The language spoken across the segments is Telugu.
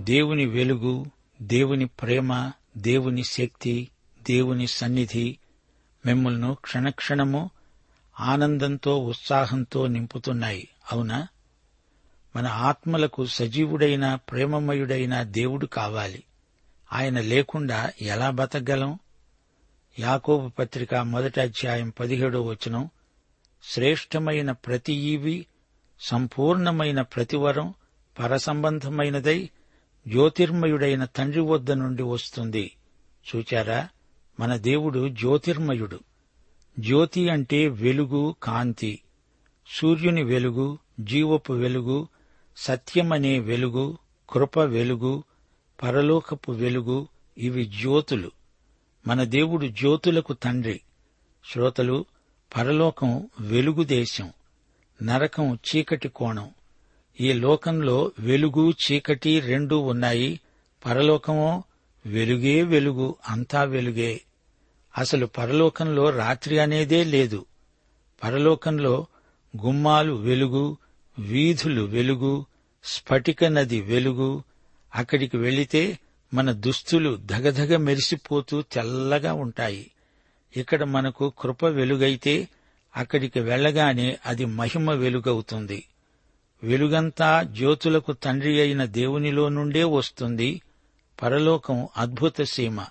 దేవుని వెలుగు దేవుని ప్రేమ దేవుని శక్తి దేవుని సన్నిధి మిమ్మల్ని క్షణక్షణము ఆనందంతో ఉత్సాహంతో నింపుతున్నాయి. అవునా? మన ఆత్మలకు సజీవుడైన ప్రేమమయుడైన దేవుడు కావాలి. ఆయన లేకుండా ఎలా బతకగలం? యాకోబు పత్రిక మొదటి అధ్యాయం పదిహేడో వచనం శ్రేష్టమైన ప్రతి ఈవి సంపూర్ణమైన ప్రతివరం పరసంబంధమైనదై జ్యోతిర్మయుడైన తండ్రి వద్ద నుండి వస్తుంది. చూచారా? మన దేవుడు జ్యోతిర్మయుడు. జ్యోతి అంటే వెలుగు కాంతి. సూర్యుని వెలుగు జీవపు వెలుగు సత్యమనే వెలుగు కృప వెలుగు పరలోకపు వెలుగు ఇవి జ్యోతులు. మన దేవుడు జ్యోతులకు తండ్రి. శ్రోతలు పరలోకం వెలుగు దేశం. నరకం చీకటి కోణం. ఈ లోకంలో వెలుగు చీకటి రెండూ ఉన్నాయి. పరలోకమో వెలుగే వెలుగు అంతా వెలుగే. అసలు పరలోకంలో రాత్రి అనేదే లేదు. పరలోకంలో గుమ్మాలు వెలుగు వీధులు వెలుగు స్ఫటిక నది వెలుగు. అక్కడికి వెళితే మన దుస్తులు ధగధగ మెరిసిపోతూ తెల్లగా ఉంటాయి. ఇక్కడ మనకు కృప వెలుగైతే అక్కడికి వెళ్ళగానే అది మహిమ వెలుగవుతుంది. వెలుగంతా జ్యోతులకు తండ్రి అయిన దేవునిలో నుండే వస్తుంది. పరలోకం అద్భుత సీమ.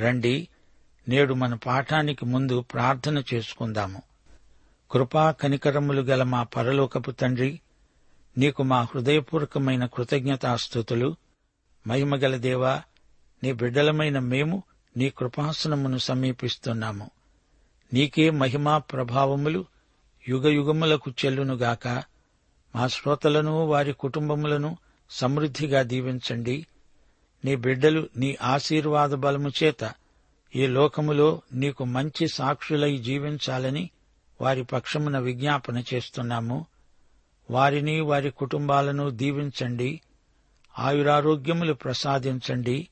రండి నేడు మన పాఠానికి ముందు ప్రార్థన చేసుకుందాము. కృపా కనికరములు గల మా పరలోకపు తండ్రి నీకు మా హృదయపూర్వకమైన కృతజ్ఞతాస్థుతులు మహిమగల దేవా నీ బిడ్డలమైన మేము నీ కృపాసనమును సమీపిస్తున్నాము. నీకే మహిమా ప్రభావములు యుగయుగములకు చెల్లునుగాక. మా శ్రోతలను వారి కుటుంబములను సమృద్ధిగా దీవించండి. నీ బిడ్డలు నీ ఆశీర్వాద బలము చేత ఈ లోకములో నీకు మంచి సాక్షులై జీవించాలని వారి పక్షమున విజ్ఞాపన చేస్తున్నాము. వారిని వారి కుటుంబాలను దీవించండి. ఆయురారోగ్యములు ప్రసాదించండి.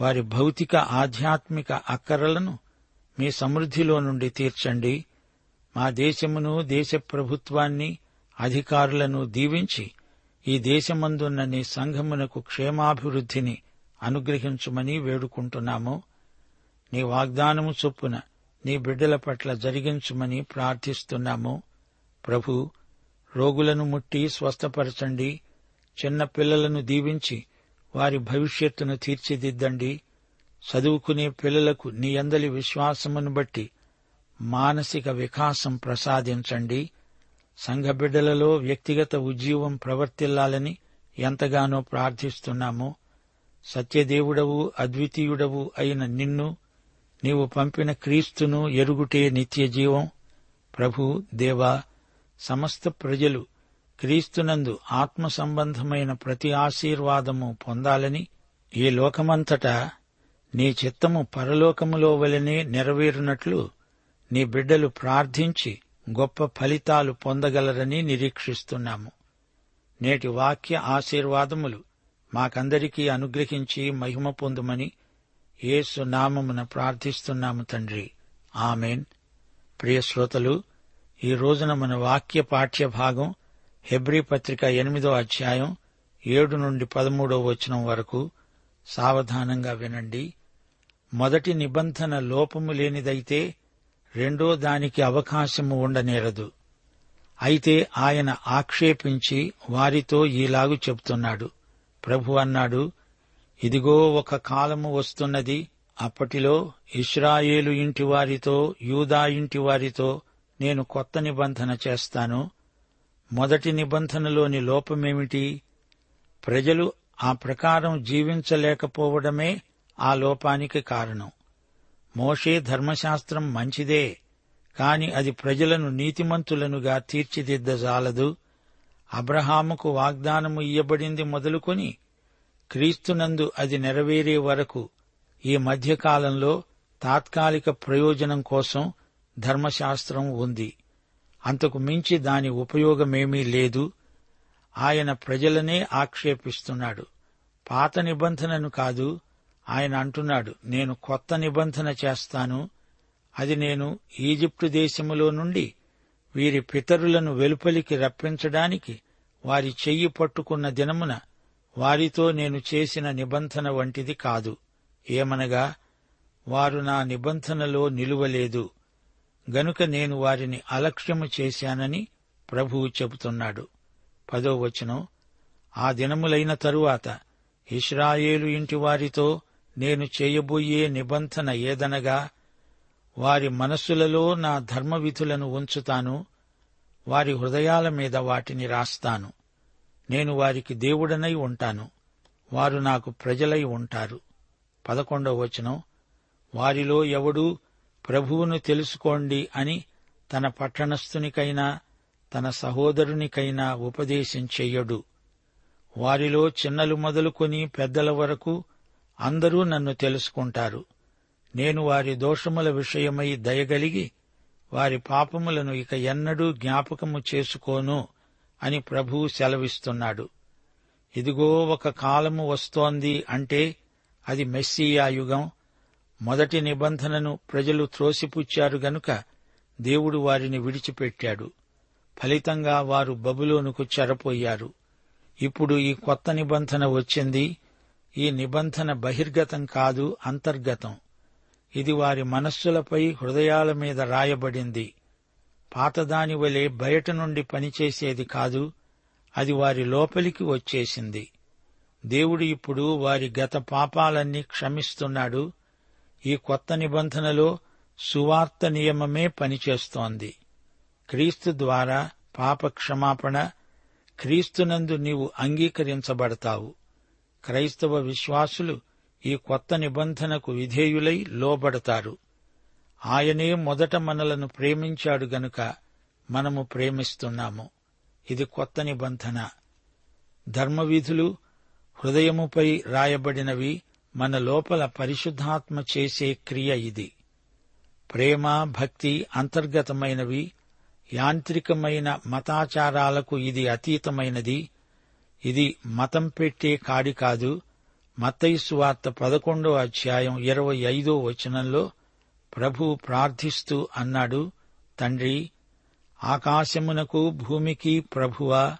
వారి భౌతిక ఆధ్యాత్మిక అక్కరలను మీ సమృద్ధిలో నుండి తీర్చండి. మా దేశమును దేశ ప్రభుత్వాన్ని అధికారులను దీవించి ఈ దేశమందున్న నీ సంఘమునకు క్షేమాభివృద్ధిని అనుగ్రహించుమని వేడుకుంటున్నాము. నీ వాగ్దానము చొప్పున నీ బిడ్డల పట్ల జరిగించుమని ప్రార్థిస్తున్నాము. ప్రభు రోగులను ముట్టి స్వస్థపరచండి. చిన్న పిల్లలను దీవించి వారి భవిష్యత్తును తీర్చిదిద్దండి. చదువుకునే పిల్లలకు నీ అందలి విశ్వాసమును బట్టి మానసిక వికాసం ప్రసాదించండి. సంఘ బిడ్డలలో వ్యక్తిగత ఉజ్జీవం ప్రవర్తిల్లాలని ఎంతగానో ప్రార్థిస్తున్నాము. సత్యదేవుడవు అద్వితీయుడవు అయిన నిన్ను నీవు పంపిన క్రీస్తును ఎరుగుటే నిత్య జీవం. ప్రభు దేవా సమస్త ప్రజలు క్రీస్తునందు ఆత్మ సంబంధమైన ప్రతి ఆశీర్వాదము పొందాలని ఈ లోకమంతటా నీ చిత్తము పరలోకములో వలనే నెరవేరునట్లు నీ బిడ్డలు ప్రార్థించి గొప్ప ఫలితాలు పొందగలరని నిరీక్షిస్తున్నాము. నేటి వాక్య ఆశీర్వాదములు మాకందరికీ అనుగ్రహించి మహిమ పొందుమని యేసు నామమున ప్రార్థిస్తున్నాము తండ్రి. ఆమెన్. ప్రియ శ్రోతలు ఈ రోజున మన వాక్య పాఠ్య భాగం హెబ్రీ పత్రిక ఎనిమిదో అధ్యాయం ఏడు నుండి పదమూడో వచనం వరకు సావధానంగా వినండి. మొదటి నిబంధన లోపము లేనిదైతే రెండో దానికి అవకాశము ఉండనేరదు. అయితే ఆయన ఆక్షేపించి వారితో ఈలాగు చెప్తున్నాడు ప్రభు అన్నాడు ఇదిగో ఒక కాలము వస్తున్నది. అప్పటిలో ఇస్రాయేలు ఇంటి వారితో యూదా ఇంటి వారితో నేను కొత్త నిబంధన చేస్తాను. మొదటి నిబంధనలోని లోపమేమిటి? ప్రజలు ఆ ప్రకారం జీవించలేకపోవడమే ఆ లోపానికి కారణం. మోషే ధర్మశాస్త్రం మంచిదే కాని అది ప్రజలను నీతిమంతులనుగా తీర్చిదిద్దజాలదు. అబ్రహాముకు వాగ్దానము ఇయ్యబడింది మొదలుకొని క్రీస్తునందు అది నెరవేరే వరకు ఈ మధ్యకాలంలో తాత్కాలిక ప్రయోజనం కోసం ధర్మశాస్త్రం ఉంది. అంతకు మించి దాని ఉపయోగమేమీ లేదు. ఆయన ప్రజలనే ఆక్షేపిస్తున్నాడు. పాత నిబంధనను కాదు ఆయన అంటున్నాడు నేను కొత్త నిబంధన చేస్తాను. అది నేను ఈజిప్టు దేశములో నుండి వీరి పితరులను వెలుపలికి రప్పించడానికి వారి చెయ్యి పట్టుకున్న దినమున వారితో నేను చేసిన నిబంధన వంటిది కాదు. ఏమనగా వారు నా నిబంధనలో నిలువలేదు. గనుక నేను వారిని అలక్ష్యము చేశానని ప్రభువు చెబుతున్నాడు. పదో వచనం. ఆ దినములైన తరువాత ఇస్రాయేలు ఇంటి వారితో నేను చేయబోయే నిబంధన ఏదనగా వారి మనస్సులలో నా ధర్మవిధులను ఉంచుతాను వారి హృదయాల మీద వాటిని రాస్తాను. నేను వారికి దేవుడనై ఉంటాను వారు నాకు ప్రజలై ఉంటారు. పదకొండవ వచనం వారిలో ఎవడూ ప్రభువును తెలుసుకోండి అని తన పట్టణస్థునికైనా తన సహోదరునికైనా ఉపదేశం చెయ్యడు. వారిలో చిన్నలు మొదలుకొని పెద్దల వరకు అందరూ నన్ను తెలుసుకుంటారు. నేను వారి దోషముల విషయమై దయగలిగి వారి పాపములను ఇక ఎన్నడూ జ్ఞాపకము చేసుకోను అని ప్రభువు సెలవిస్తున్నాడు. ఇదిగో ఒక కాలము వస్తోంది అంటే అది మెస్సియా యుగం. మొదటి నిబంధనను ప్రజలు త్రోసిపుచ్చారు గనుక దేవుడు వారిని విడిచిపెట్టాడు. ఫలితంగా వారు బబులోనుకు చెరపోయారు. ఇప్పుడు ఈ కొత్త నిబంధన వచ్చింది. ఈ నిబంధన బహిర్గతం కాదు అంతర్గతం. ఇది వారి మనస్సులపై హృదయాల మీద రాయబడింది. పాతదాని వలె బయట నుండి పనిచేసేది కాదు అది వారి లోపలికి వచ్చేసింది. దేవుడు ఇప్పుడు వారి గత పాపాలన్నీ క్షమిస్తున్నాడు. ఈ కొత్త నిబంధనలో సువార్త నియమమే పనిచేస్తోంది. క్రీస్తు ద్వారా పాప క్షమాపణ క్రీస్తునందు నీవు అంగీకరించబడతావు. క్రైస్తవ విశ్వాసులు ఈ కొత్త నిబంధనకు విధేయులై లోబడతారు. ఆయనే మొదట మనలను ప్రేమించాడు గనుక మనము ప్రేమిస్తున్నాము. ఇది కొత్త నిబంధన. ధర్మవిధులు హృదయముపై రాయబడినవి మన లోపల పరిశుద్ధాత్మ చేసే క్రియ ఇది. ప్రేమ భక్తి అంతర్గతమైనవి యాంత్రికమైన మతాచారాలకు ఇది అతీతమైనది ఇది మతం పెట్టే కాడి కాదు. మతయుసు వార్త పదకొండో అధ్యాయం ఇరవై ఐదో వచనంలో ప్రభు ప్రార్థిస్తూ అన్నాడు తండ్రి ఆకాశమునకు భూమికి ప్రభువా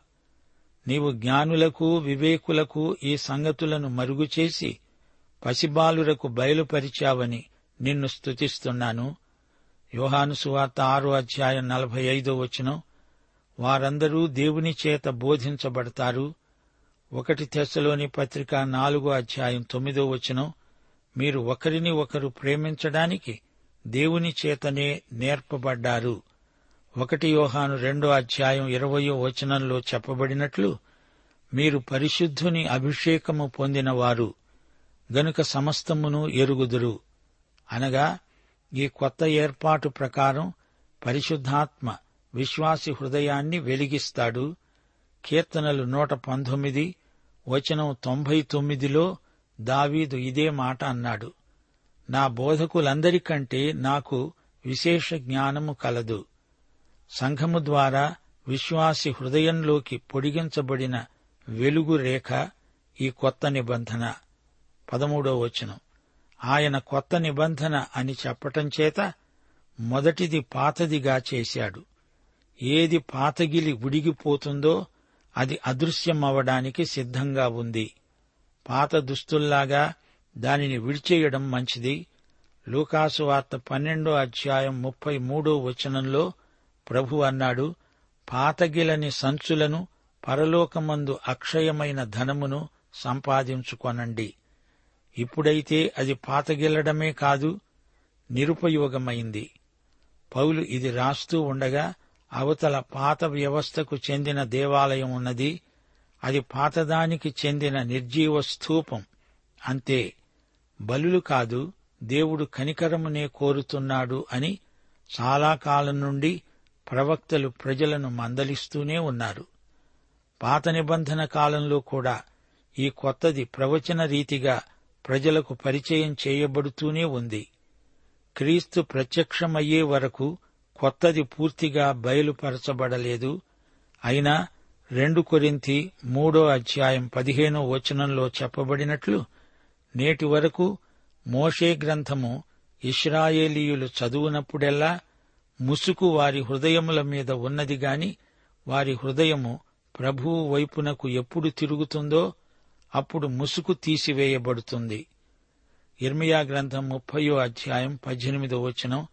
నీవు జ్ఞానులకు వివేకులకు ఈ సంగతులను మరుగుచేసి పసిబాలురకు బయలుపరిచావని నిన్ను స్తుతిస్తున్నాను. యోహాను సువార్త ఆరో అధ్యాయం నలభై ఐదో వచనం. వారందరూ దేవుని చేత బోధించబడతారు. ఒకటి తెశలోని పత్రిక నాలుగో అధ్యాయం తొమ్మిదో వచనం మీరు ఒకరిని ఒకరు ప్రేమించడానికి దేవుని చేతనే నేర్పబడ్డారు. ఒకటి యోహాను రెండో అధ్యాయం ఇరవయో వచనంలో చెప్పబడినట్లు మీరు పరిశుద్ధుని అభిషేకము పొందినవారు గనుక సమస్తమును ఎరుగుదురు. అనగా ఈ కొత్త ఏర్పాటు ప్రకారం పరిశుద్ధాత్మ విశ్వాసి హృదయాన్ని వెలిగిస్తాడు కీర్తనలు నూట పంతొమ్మిది వచనం తొంభై తొమ్మిదిలో దావీదు ఇదే మాట అన్నాడు. నా బోధకులందరికంటే నాకు విశేష జ్ఞానము కలదు. సంఘము ద్వారా విశ్వాసి హృదయంలోకి పొడిగించబడిన వెలుగు రేఖ ఈ కొత్త నిబంధన. పదమూడో వచనం. ఆయన కొత్త నిబంధన అని చెప్పటం చేత మొదటిది పాతదిగా చేశాడు. ఏది పాతగిలి ఉడిగిపోతుందో అది అదృశ్యమవడానికి సిద్ధంగా ఉంది. పాత దుస్తుల్లాగా దానిని విడిచేయడం మంచిది. లూకాసు వార్త పన్నెండో అధ్యాయం ముప్పై మూడో వచనంలో ప్రభు అన్నాడు పాతగిలని సంచులను పరలోకమందు అక్షయమైన ధనమును సంపాదించుకొనండి. ఇప్పుడైతే అది పాతగిల్లడమే కాదు నిరుపయోగమైంది. పౌలు ఇది రాస్తూ ఉండగా అవతల పాత వ్యవస్థకు చెందిన దేవాలయం ఉన్నది. అది పాతదానికి చెందిన నిర్జీవ స్థూపం. అంతే. బలులు కాదు దేవుడు కనికరమునే కోరుతున్నాడు అని చాలా కాలం నుండి ప్రవక్తలు ప్రజలను మందలిస్తూనే ఉన్నారు. పాత నిబంధన కాలంలో కూడా ఈ కొత్తది ప్రవచన రీతిగా ప్రజలకు పరిచయం చేయబడుతూనే ఉంది. క్రీస్తు ప్రత్యక్షమయ్యే వరకు కొత్తది పూర్తిగా బయలుపరచబడలేదు. అయినా రెండు కొరింతి మూడో అధ్యాయం పదిహేనో వచనంలో చెప్పబడినట్లు నేటి వరకు మోషే గ్రంథము ఇస్రాయేలీయులు చదువునప్పుడెల్లా ముసుకు వారి హృదయముల మీద ఉన్నది గాని వారి హృదయము ప్రభువు వైపునకు ఎప్పుడు తిరుగుతుందో అప్పుడు ముసుకు తీసివేయబడుతుంది. ఇర్మియా గ్రంథం ముప్పయో అధ్యాయం పద్దెనిమిదో వచనం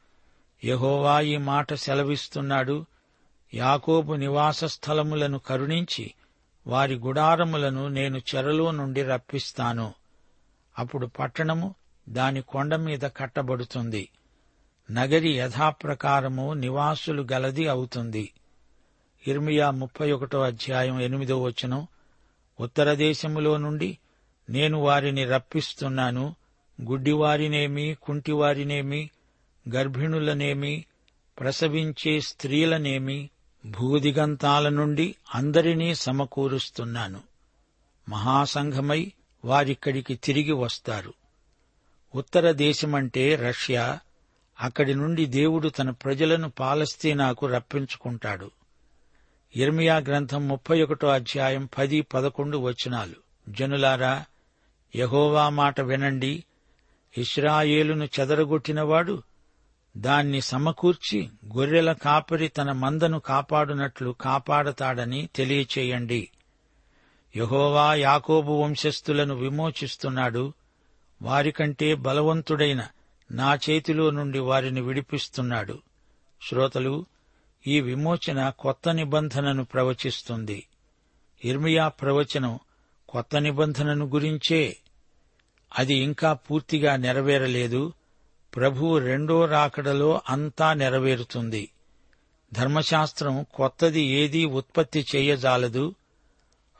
యహోవా ఈ మాట సెలవిస్తున్నాడు. యాకోబు నివాస స్థలములను కరుణించి వారి గుడారములను నేను చెరలో నుండి రప్పిస్తాను. అప్పుడు పట్టణము దాని కొండ మీద కట్టబడుతుంది. నగరి యథాప్రకారము నివాసులు గలది అవుతుంది. ఇర్మియా ముప్పై ఒకటో అధ్యాయం ఎనిమిదో వచనం. ఉత్తర దేశములో నుండి నేను వారిని రప్పిస్తున్నాను. గుడ్డివారినేమి కుంటివారినేమి గర్భిణులనేమి ప్రసవించే స్త్రీలనేమి భూదిగంతాల నుండి అందరినీ సమకూరుస్తున్నాను. మహాసంఘమై వారిక్కడికి తిరిగి వస్తారు. ఉత్తర దేశమంటే రష్యా అక్కడి నుండి దేవుడు తన ప్రజలను పాలస్తీనాకు రప్పించుకుంటాడు. ఇర్మియా గ్రంథం ముప్పై ఒకటో అధ్యాయం పది పదకొండు వచనాలు. జనులారా యహోవా మాట వినండి. ఇస్రాయేలును చెదరగొట్టినవాడు దాన్ని సమకూర్చి గొర్రెల కాపరి తన మందను కాపాడునట్లు కాపాడతాడని తెలియచేయండి. యహోవా యాకోబు వంశస్థులను విమోచిస్తున్నాడు. వారికంటే బలవంతుడైన నా చేతిలో నుండి వారిని విడిపిస్తున్నాడు. శ్రోతలు ఈ విమోచన కొత్త నిబంధనను ప్రవచిస్తుంది. ఇర్మియా ప్రవచనం కొత్త నిబంధనను గురించే. అది ఇంకా పూర్తిగా నెరవేరలేదు. ప్రభు రెండో రాకడలో అంతా నెరవేరుతుంది. ధర్మశాస్త్రం కొత్తది ఏదీ ఉత్పత్తి చేయజాలదు.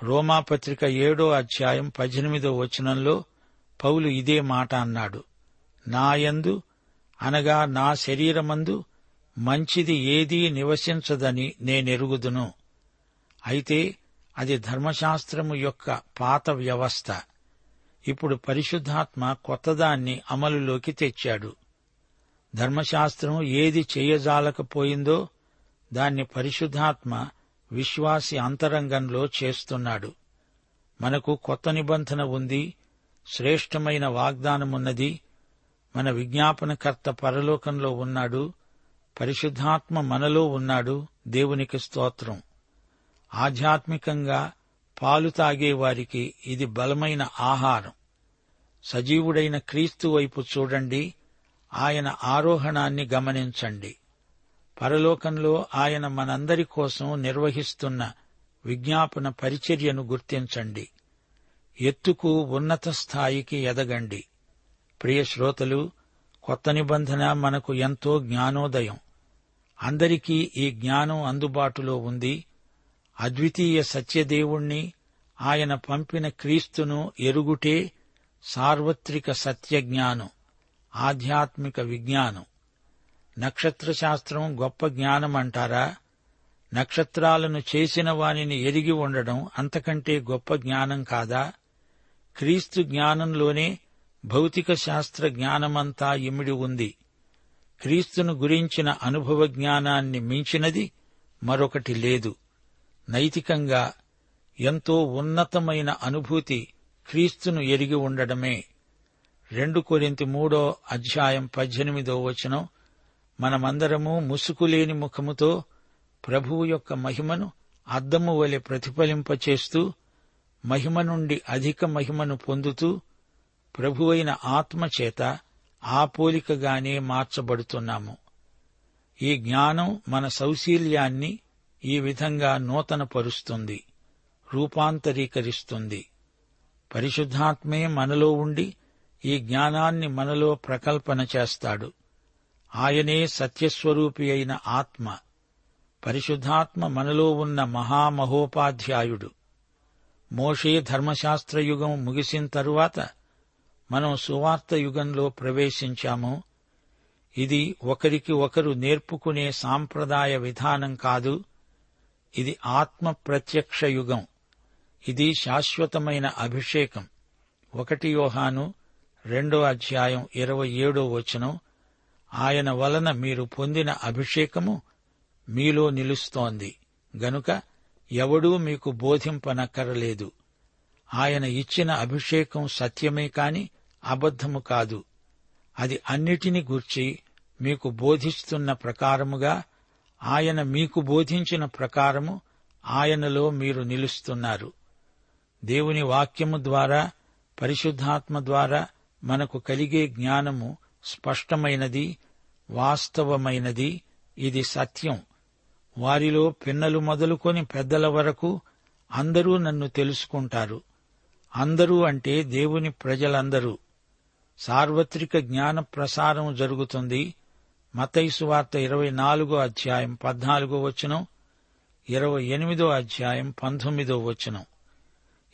రోమాపత్రిక ఏడో అధ్యాయం పద్దెనిమిదో వచనంలో పౌలు ఇదే మాట అన్నాడు. నాయందు అనగా నా శరీరమందు మంచిది ఏదీ నివసించదని నేనెరుగుదును. అయితే అది ధర్మశాస్త్రము యొక్క పాత వ్యవస్థ. ఇప్పుడు పరిశుద్ధాత్మ కొత్తదాన్ని అమలులోకి తెచ్చాడు. ధర్మశాస్త్రం ఏది చేయజాలకపోయిందో దాన్ని పరిశుద్ధాత్మ విశ్వాసి అంతరంగంలో చేస్తున్నాడు. మనకు కొత్త నిబంధన ఉంది శ్రేష్టమైన వాగ్దానమున్నది. మన విజ్ఞాపనకర్త పరలోకంలో ఉన్నాడు పరిశుద్ధాత్మ మనలో ఉన్నాడు దేవునికి స్తోత్రం. ఆధ్యాత్మికంగా పాలు తాగేవారికి ఇది బలమైన ఆహారం. సజీవుడైన క్రీస్తు వైపు చూడండి ఆయన ఆరోహణాన్ని గమనించండి. పరలోకంలో ఆయన మనందరి కోసం నిర్వహిస్తున్న విజ్ఞాపన పరిచర్యను గుర్తించండి. ఎత్తుకు ఉన్నత స్థాయికి ఎదగండి. ప్రియ శ్రోతలు కొత్త నిబంధన మనకు ఎంతో జ్ఞానోదయం. అందరికీ ఈ జ్ఞానం అందుబాటులో ఉంది. అద్వితీయ సత్యదేవుణ్ణి ఆయన పంపిన క్రీస్తును ఎరుగుటే సార్వత్రిక సత్యజ్ఞానం. ఆధ్యాత్మిక విజ్ఞానం. నక్షత్ర శాస్త్రం గొప్ప జ్ఞానం అంటారా నక్షత్రాలను చేసిన వానిని ఎరిగి ఉండడం అంతకంటే గొప్ప జ్ఞానం కాదా? క్రీస్తు జ్ఞానంలోనే భౌతిక శాస్త్ర జ్ఞానమంతా ఇమిడి ఉంది. క్రీస్తును గురించిన అనుభవ జ్ఞానాన్ని మించినది మరొకటి లేదు. నైతికంగా ఎంతో ఉన్నతమైన అనుభూతి క్రీస్తును ఎరిగి ఉండడమే. రెండు కొరింతి మూడో అధ్యాయం పద్దెనిమిదో వచనం. మనమందరము ముసుకులేని ముఖముతో ప్రభువు యొక్క మహిమను అద్దము వలె ప్రతిఫలింపచేస్తూ మహిమ నుండి అధిక మహిమను పొందుతూ ప్రభువైన ఆత్మచేత ఆ పోలికగానే మార్చబడుతున్నాము. ఈ జ్ఞానం మన సౌశీల్యాన్ని ఈ విధంగా నూతనపరుస్తుంది రూపాంతరీకరిస్తుంది. పరిశుద్ధాత్మే మనలో ఉండి ఈ జ్ఞానాన్ని మనలో ప్రకల్పన చేస్తాడు. ఆయనే సత్యస్వరూపి అయిన ఆత్మ. పరిశుద్ధాత్మ మనలో ఉన్న మహామహోపాధ్యాయుడు. మోషే ధర్మశాస్త్ర యుగం ముగిసిన తరువాత మనం సువార్త యుగంలో ప్రవేశించాము. ఇది ఒకరికి ఒకరు నేర్పుకునే సాంప్రదాయ విధానం కాదు. ఇది ఆత్మ ప్రత్యక్ష యుగం. ఇది శాశ్వతమైన అభిషేకం. ఒకటి యోహాను రెండో అధ్యాయం ఇరవై ఏడో వచనం ఆయన వలన మీరు పొందిన అభిషేకము మీలో నిలుస్తోంది. గనుక ఎవడూ మీకు బోధింపనక్కరలేదు. ఆయన ఇచ్చిన అభిషేకం సత్యమే కాని అబద్ధము కాదు. అది అన్నిటిని గూర్చి మీకు బోధిస్తున్న ప్రకారముగా ఆయన మీకు బోధించిన ప్రకారము ఆయనలో మీరు నిలుస్తున్నారు. దేవుని వాక్యము ద్వారా పరిశుద్ధాత్మ ద్వారా మనకు కలిగే జ్ఞానము స్పష్టమైనది వాస్తవమైనది. ఇది సత్యం. వారిలో పిన్నలు మొదలుకొని పెద్దల వరకు అందరూ నన్ను తెలుసుకుంటారు. అందరూ అంటే దేవుని ప్రజలందరూ. సార్వత్రిక జ్ఞాన ప్రసారం జరుగుతుంది. మతైసు వార్త ఇరవై నాలుగో అధ్యాయం పద్నాలుగో వచనం ఇరవై ఎనిమిదో అధ్యాయం పంతొమ్మిదో వచనం.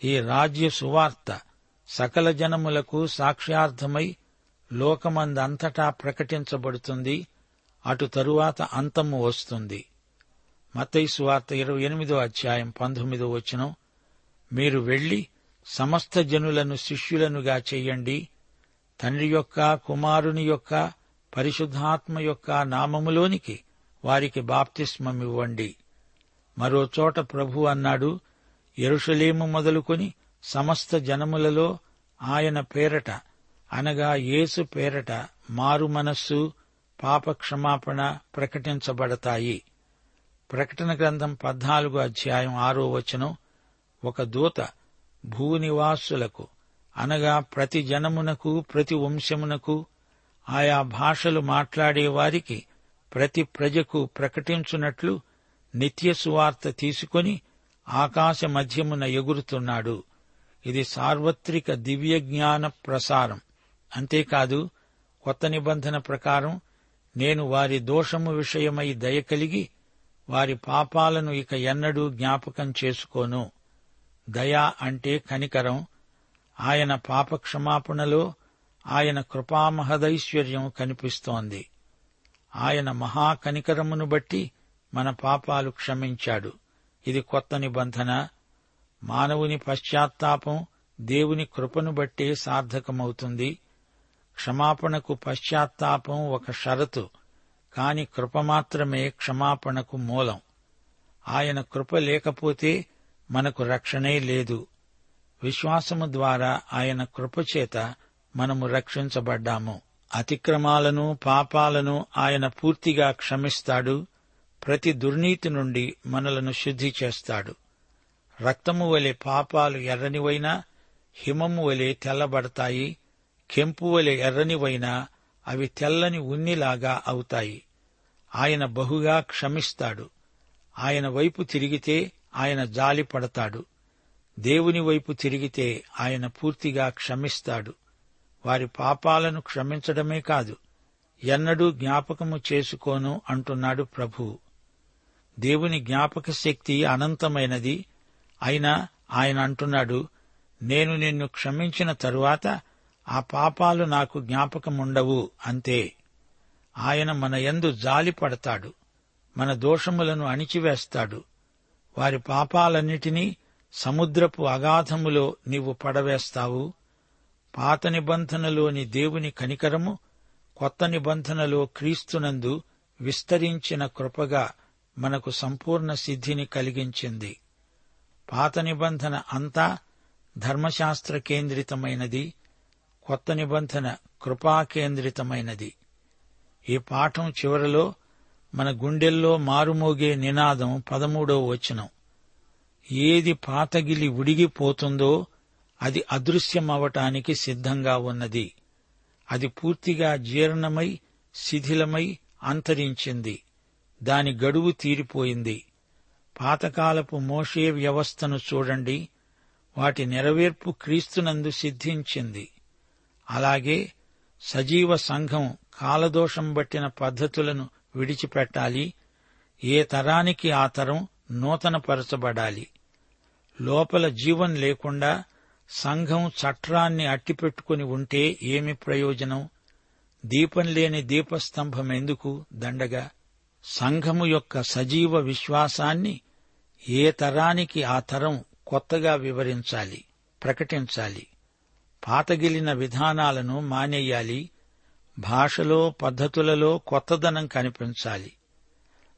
ఈ రాజ్య సువార్త సకల జనములకు సాక్ష్యార్థమై లోకమందంతటా ప్రకటించబడుతుంది. అటు తరువాత అంతము వస్తుంది. మతైసు వార్త ఇరవై ఎనిమిదో అధ్యాయం పంతొమ్మిదో వచనం. మీరు వెళ్ళి సమస్త జనులను శిష్యులనుగా చెయ్యండి తండ్రి యొక్క కుమారుని యొక్క పరిశుద్ధాత్మ యొక్క నామములోనికి వారికి బాప్తిస్మమివ్వండి. మరో చోట ప్రభు అన్నాడు ఎరుషలేము మొదలుకొని సమస్త జనములలో ఆయన పేరట. అనగా యేసు పేరట మారు మనస్సు పాప క్షమాపణ ప్రకటించబడతాయి. ప్రకటన గ్రంథం పద్నాలుగు అధ్యాయం ఆరో వచనం. ఒక దూత భూనివాసులకు అనగా ప్రతి జనమునకు ప్రతి వంశమునకు ఆయా భాషలు మాట్లాడేవారికి ప్రతి ప్రజకు ప్రకటించున్నట్లు నిత్య సువార్త తీసుకొని ఆకాశ మధ్యమున ఎగురుతున్నాడు. ఇది సార్వత్రిక దివ్య జ్ఞాన ప్రసారం. అంతేకాదు కొత్త నిబంధన ప్రకారం నేను వారి దోషము విషయమై దయ కలిగి వారి పాపాలను ఇక ఎన్నడూ జ్ఞాపకం చేసుకోను. దయ అంటే కనికరం. ఆయన పాపక్షమాపణలో ఆయన కృపామహదైశ్వర్యం కనిపిస్తోంది. ఆయన మహాకనికరమును బట్టి మన పాపాలు క్షమించాడు. ఇది కొత్త నిబంధన. మానవుని పశ్చాత్తాపం దేవుని కృపను బట్టే సార్థకమవుతుంది. క్షమాపణకు పశ్చాత్తాపం ఒక షరతు కాని కృప మాత్రమే క్షమాపణకు మూలం. ఆయన కృప లేకపోతే మనకు రక్షణే లేదు. విశ్వాసము ద్వారా ఆయన కృపచేత మనము రక్షించబడ్డాము. అతిక్రమాలను పాపాలను ఆయన పూర్తిగా క్షమిస్తాడు. ప్రతి దుర్నీతి నుండి మనలను శుద్ధి చేస్తాడు. రక్తము వలె పాపాలు ఎర్రనివైనా హిమము వలె తెల్లబడతాయి కెంపు వలె ఎర్రనివైనా అవి తెల్లని ఉన్నిలాగా అవుతాయి. ఆయన బహుగా క్షమిస్తాడు. ఆయన వైపు తిరిగితే ఆయన జాలి పడతాడు. దేవుని వైపు తిరిగితే ఆయన పూర్తిగా క్షమిస్తాడు. వారి పాపాలను క్షమించడమే కాదు ఎన్నడూ జ్ఞాపకము చేసుకోను అంటున్నాడు ప్రభువు దేవుని జ్ఞాపక శక్తి అనంతమైనది. అయినా ఆయన అంటున్నాడు నేను నిన్ను క్షమించిన తరువాత ఆ పాపాలు నాకు జ్ఞాపకముండవు అంతే. ఆయన మన యందు జాలి పడతాడు మన దోషములను అణిచివేస్తాడు. వారి పాపాలన్నిటినీ సముద్రపు అగాధములో నీవు పడవేస్తావు. పాత నిబంధనలోని దేవుని కనికరము కొత్త నిబంధనలో క్రీస్తునందు విస్తరించిన కృపగా మనకు సంపూర్ణ సిద్ధిని కలిగించింది. పాత నిబంధన అంతా ధర్మశాస్త్ర కేంద్రితమైనది కొత్త నిబంధన కృపాకేంద్రితమైనది ఈ పాఠం చివరలో మన గుండెల్లో మారుమోగే నినాదం పదమూడో వచనం. ఏది పాతగిలి ఉడిగిపోతుందో అది అదృశ్యమవటానికి సిద్ధంగా ఉన్నది. అది పూర్తిగా జీర్ణమై శిథిలమై అంతరించింది. దాని గడువు తీరిపోయింది. పాతకాలపు మోషే వ్యవస్థను చూడండి. వాటి నెరవేర్పు క్రీస్తునందు సిద్ధించింది. అలాగే సజీవ సంఘం కాలదోషం బట్టిన పద్ధతులను విడిచిపెట్టాలి. ఏ తరానికి ఆ తరం నూతనపరచబడాలి. లోపల జీవం లేకుండా సంఘం చట్రాన్ని అట్టిపెట్టుకుని ఉంటే ఏమి ప్రయోజనం? దీపం లేని దీపస్తంభం ఎందుకు దండగా? సంఘము యొక్క సజీవ విశ్వాసాన్ని ఏ తరానికి ఆ తరం కొత్తగా వివరించాలి ప్రకటించాలి పాతగిలిన విధానాలను మానేయాలి భాషలో పద్ధతులలో కొత్తదనం కనిపించాలి.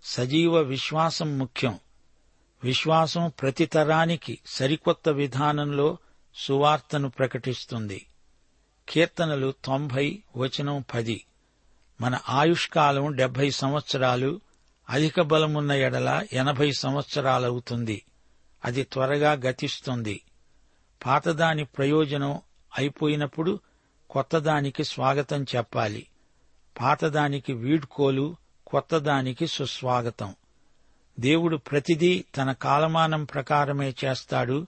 సజీవ విశ్వాసం ముఖ్యం. విశ్వాసం ప్రతి తరానికి సరికొత్త విధానంలో సువార్తను ప్రకటిస్తుంది. కీర్తనలు తొంభై వచనం పది. మన ఆయుష్కాలం డెబ్బై సంవత్సరాలు అధిక బలమున్న ఎడల ఎనభై సంవత్సరాలవుతుంది. అది త్వరగా గతిస్తుంది. పాతదాని ప్రయోజనం అయిపోయినప్పుడు కొత్తదానికి స్వాగతం చెప్పాలి. పాతదానికి వీడ్కోలు కొత్తదానికి సుస్వాగతం. దేవుడు ప్రతిదీ తన కాలమానం ప్రకారమే చేస్తాడు.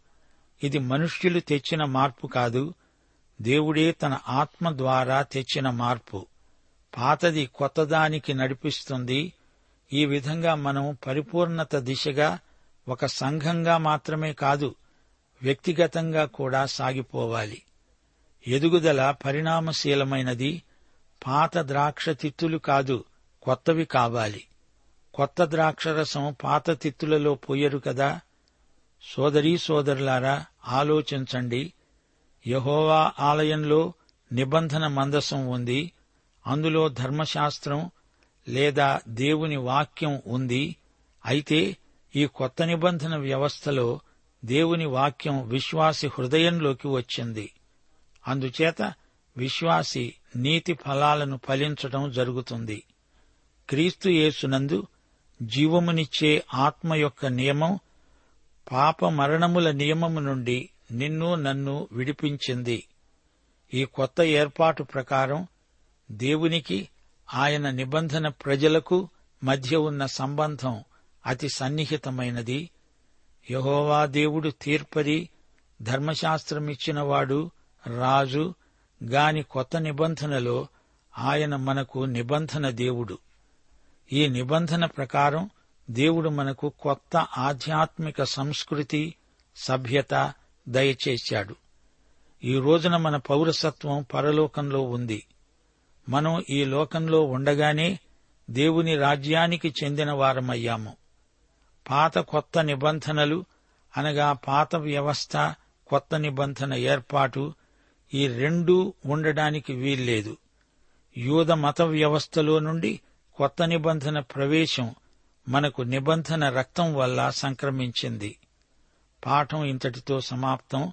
ఇది మనుష్యులు తెచ్చిన మార్పు కాదు. దేవుడే తన ఆత్మ ద్వారా తెచ్చిన మార్పు. పాతది కొత్తదానికి నడిపిస్తుంది. ఈ విధంగా మనం పరిపూర్ణత దిశగా ఒక సంఘంగా మాత్రమే కాదు వ్యక్తిగతంగా కూడా సాగిపోవాలి. ఎదుగుదల పరిణామశీలమైనది పాత ద్రాక్ష తిత్తులు కాదు కొత్తవి కావాలి. కొత్త ద్రాక్షరసం పాత తిత్తులలో పోయరు కదా? సోదరీ సోదరులారా ఆలోచించండి. యహోవా ఆలయంలో నిబంధన మందసం ఉంది. అందులో ధర్మశాస్త్రం లేదా దేవుని వాక్యం ఉంది అయితే ఈ కొత్త నిబంధన వ్యవస్థలో దేవుని వాక్యం విశ్వాసి హృదయంలోకి వచ్చింది. అందుచేత విశ్వాసి నీతి ఫలాలను ఫలించటం జరుగుతుంది. క్రీస్తు యేసునందు జీవమునిచ్చే ఆత్మ యొక్క నియమం పాప మరణముల నియమము నుండి నిన్ను నన్ను విడిపించింది. ఈ కొత్త ఏర్పాటు ప్రకారం దేవునికి ఆయన నిబంధన ప్రజలకు మధ్య ఉన్న సంబంధం అతి సన్నిహితమైనది. యహోవా దేవుడు తీర్పరి ధర్మశాస్త్రమిచ్చినవాడు రాజు గాని కొత్త నిబంధనలో ఆయన మనకు నిబంధన దేవుడు. ఈ నిబంధన ప్రకారం దేవుడు మనకు కొత్త ఆధ్యాత్మిక సంస్కృతి సభ్యత దయచేశాడు. ఈ రోజున మన పౌరసత్వం పరలోకంలో ఉంది. మనం ఈ లోకంలో ఉండగానే దేవుని రాజ్యానికి చెందిన వారమయ్యాము. పాత కొత్త నిబంధనలు అనగా పాత వ్యవస్థ కొత్త నిబంధన ఏర్పాటు ఈ రెండూ ఉండడానికి వీల్లేదు. యూద మత వ్యవస్థలో నుండి కొత్త నిబంధన ప్రవేశం మనకు నిబంధన రక్తం వల్ల సంక్రమించింది. పాఠం ఇంతటితో సమాప్తం.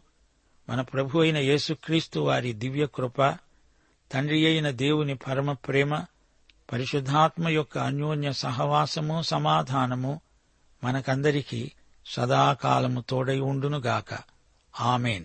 మన ప్రభు అయిన యేసుక్రీస్తు వారి దివ్య కృప తండ్రి అయిన దేవుని పరమ ప్రేమ పరిశుద్ధాత్మ యొక్క అన్యోన్య సహవాసము సమాధానము మనకందరికీ సదాకాలము తోడై ఉండునుగాక. ఆమెన్.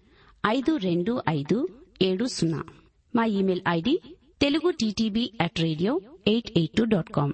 ఐదు రెండు ఐదు ఏడు సున్నా. మా email ID Telugu TTB at radio eight eight two dot com.